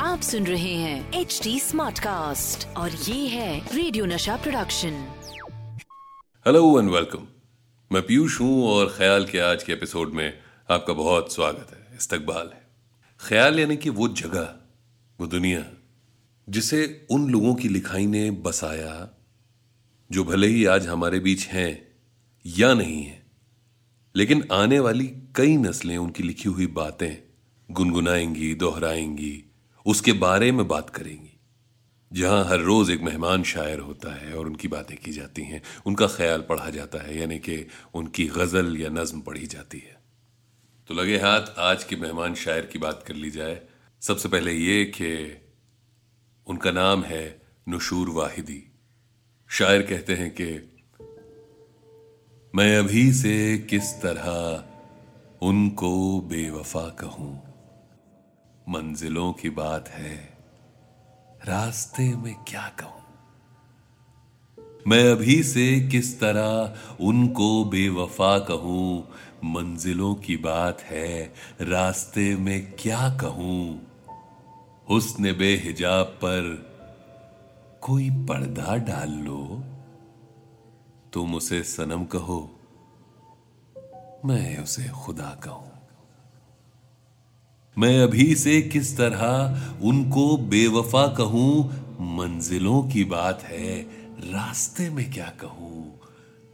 आप सुन रहे हैं एच डी स्मार्ट कास्ट और ये है radio Nasha production hello and welcome मैं पीयूष हूँ और ख्याल के आज के एपिसोड में आपका बहुत स्वागत है। इस्तकबाल है। ख्याल यानी कि वो जगह वो दुनिया जिसे उन लोगों की लिखाई ने बसाया जो भले ही आज हमारे बीच हैं या नहीं है लेकिन आने वाली कई नस्लें उनकी लिखी हुई बातें गुनगुनाएँगी, दोहराएँगी, उसके बारे में बात करेंगी। जहाँ हर रोज एक मेहमान शायर होता है और उनकी बातें की जाती हैं, उनका ख्याल पढ़ा जाता है, यानी कि उनकी गज़ल या नज्म पढ़ी जाती है। तो लगे हाथ, आज के मेहमान शायर की बात कर ली जाए। सबसे पहले ये कि उनका नाम है नशूर वाहिदी। शायर कहते हैं कि मैं अभी से किस तरह उनको बेवफा कहूँ? मंजिलों की बात है, रास्ते में क्या कहूँ? मैं अभी से किस तरह उनको बेवफा कहूँ? मंजिलों की बात है, रास्ते में क्या कहूँ? हुस्न बेहिजाब पर कोई पर्दा डाल लो। तुम उसे सनम कहो, मैं उसे खुदा कहूँ। मैं अभी से किस तरह उनको बेवफा कहूँ, मंजिलों की बात है, रास्ते में क्या कहूँ?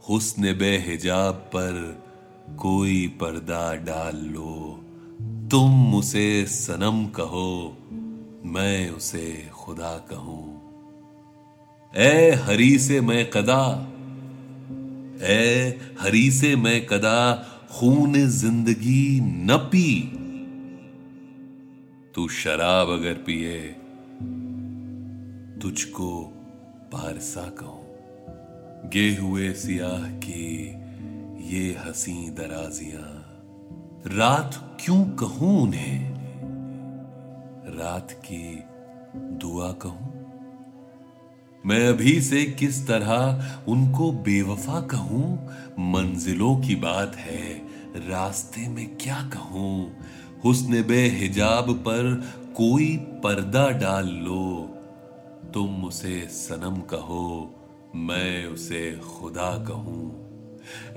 हुस्न बेहिजाब पर कोई पर्दा डाल लो। तुम उसे सनम कहो, मैं उसे खुदा कहूँ। ए हरी से मैं कदा ए हरी से मैं कदा खून ज़िंदगी न पी। तू शराब अगर पिए, तुझको पारसा कहूँ। गे हुए सियाह की ये हसी दराजियाँ, रात क्यों कहूँ उन्हें? रात की दुआ कहूँ? मैं अभी से किस तरह उनको बेवफा कहूँ? मंजिलों की बात है, रास्ते में क्या कहूँ? हुस्न बेहिजाब पर कोई पर्दा डाल लो। तुम उसे सनम कहो, मैं उसे खुदा कहूँ।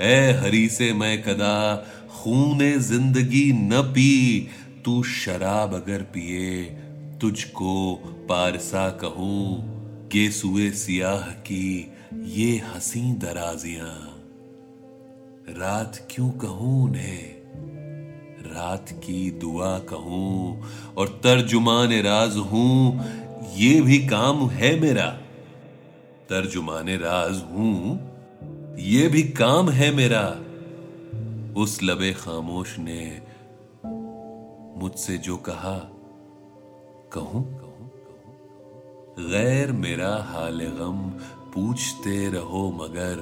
ए हरी से मैं कदा खून ज़िंदगी न पी, तू शराब अगर पिए, तुझको पारसा कहूँ। गेसुए सियाह की ये हसी दराजियाँ। रात क्यों कहूँ उन्हें? रात की दुआ कहूँ और तर्जुमान राज हूँ, ये भी काम है मेरा। तर्जुमान राज हूँ, ये भी काम है मेरा। उस लबे खामोश ने मुझसे जो कहा, कहूँ? गैर मेरा हाल गम पूछते रहो मगर।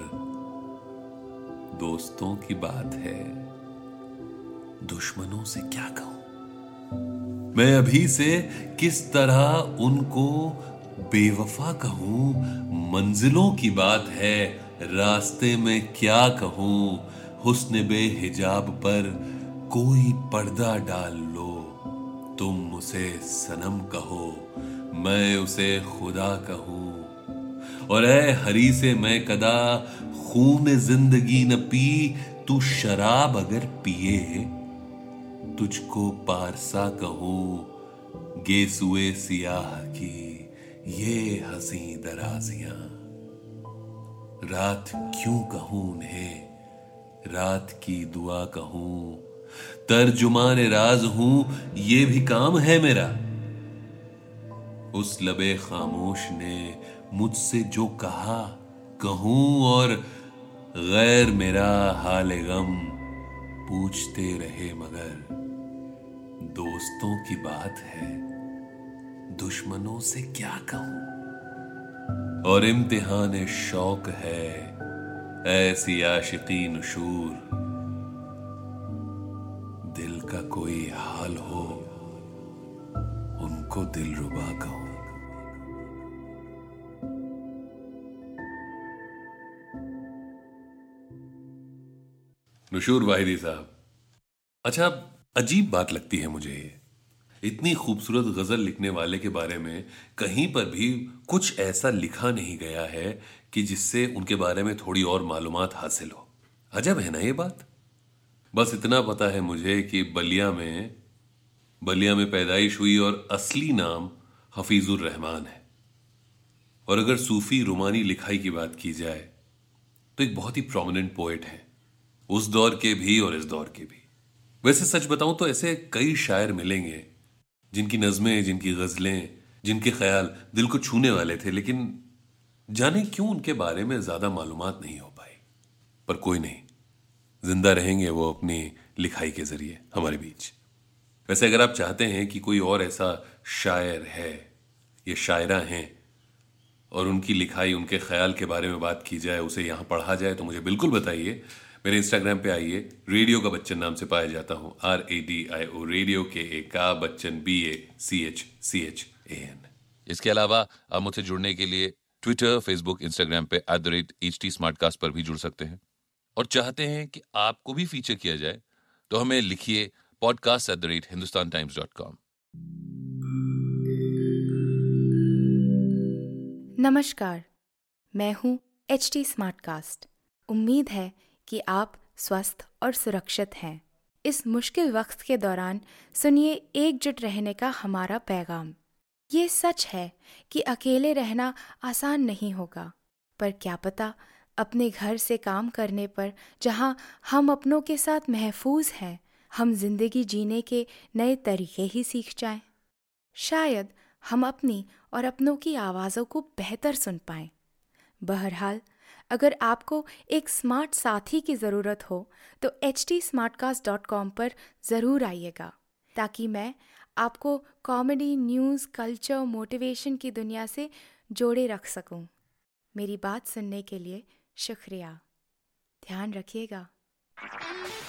दोस्तों की बात है, दुश्मनों से क्या कहूँ? मैं अभी से किस तरह उनको बेवफा कहूँ? मंजिलों की बात है, रास्ते में क्या कहूँ? हुस्न बेहिजाब पर कोई पर्दा डाल लो, तुम उसे सनम कहो। मैं उसे खुदा कहूँ। और ए हरी से मैं कदा खून ज़िंदगी न पी, तू शराब अगर पिए, तुझको पारसा कहूँ, गेसुए सियाह की ये हसी दराजियाँ। रात क्यों कहूँ उन्हें? रात की दुआ कहूँ। तर्जुमान राज हूँ, ये भी काम है मेरा। उस लबे खामोश ने मुझसे जो कहा, कहूँ और गैर मेरा हाल गम पूछते रहे मगर दोस्तों की बात है, दुश्मनों से क्या कहूँ? और इम्तिहान शौक है, ऐसी आशिकी नशूर, दिल का कोई हाल हो। उनको दिल रुबा कहूँ नशूर वाहिदी साहब। अच्छा अजीब बात लगती है मुझे ये। इतनी खूबसूरत गज़ल लिखने वाले के बारे में कहीं पर भी कुछ ऐसा लिखा नहीं गया है कि जिससे उनके बारे में थोड़ी और मालूम हासिल हो। अजब है ना ये बात? बस इतना पता है मुझे कि बलिया में बलिया में पैदाइश हुई और असली नाम हफीजुर रहमान है। और अगर सूफी रुमानी लिखाई की बात की जाए तो एक बहुत ही प्रोमिनेंट पोएट है, उस दौर के भी और इस दौर के भी। वैसे सच बताऊँ तो ऐसे कई शायर मिलेंगे, जिनकी नज़में, जिनकी गज़लें, जिनके ख्याल दिल को छूने वाले थे, लेकिन जाने क्यों उनके बारे में ज़्यादा मालूम नहीं हो पाई। पर कोई नहीं, ज़िंदा रहेंगे वो अपनी लिखाई के ज़रिए, हमारे बीच। वैसे अगर आप चाहते हैं कि कोई और ऐसा शायर है, ये शायरा हैं, और उनकी लिखाई, उनके ख्याल के बारे में बात की जाए, उसे यहाँ पढ़ा जाए तो मुझे बिल्कुल बताइए। मेरे इंस्टाग्राम पे आइए रेडियो का बच्चन नाम से पाया जाता हूँ R A D I O radio के ए का Bachchan B A C H C H A N इसके अलावा, आप मुझसे जुड़ने के लिए ट्विटर फेसबुक इंस्टाग्राम पे at the rate H T पर भी जुड़ सकते हैं। और चाहते हैं कि आपको भी फीचर किया जाए तो हमें लिखिए podcast at the rate Hindustan Times dot com नमस्कार, मैं हूँ एच टी उम्मीद है कि आप स्वस्थ और सुरक्षित हैं। इस मुश्किल वक्त के दौरान सुनिए एकजुट रहने का हमारा पैगाम। ये सच है कि अकेले रहना आसान नहीं होगा, पर क्या पता अपने घर से काम करने पर जहाँ हम अपनों के साथ महफूज हैं हम ज़िंदगी जीने के नए तरीके ही सीख जाएँ। शायद हम अपनी और अपनों की आवाज़ों को बेहतर सुन पाएँ। बहरहाल, अगर आपको एक स्मार्ट साथी की ज़रूरत हो तो एच टी पर ज़रूर आइएगा, ताकि मैं आपको कॉमेडी न्यूज़ कल्चर मोटिवेशन की दुनिया से जोड़े रख सकूँ। मेरी बात सुनने के लिए शुक्रिया ध्यान रखिएगा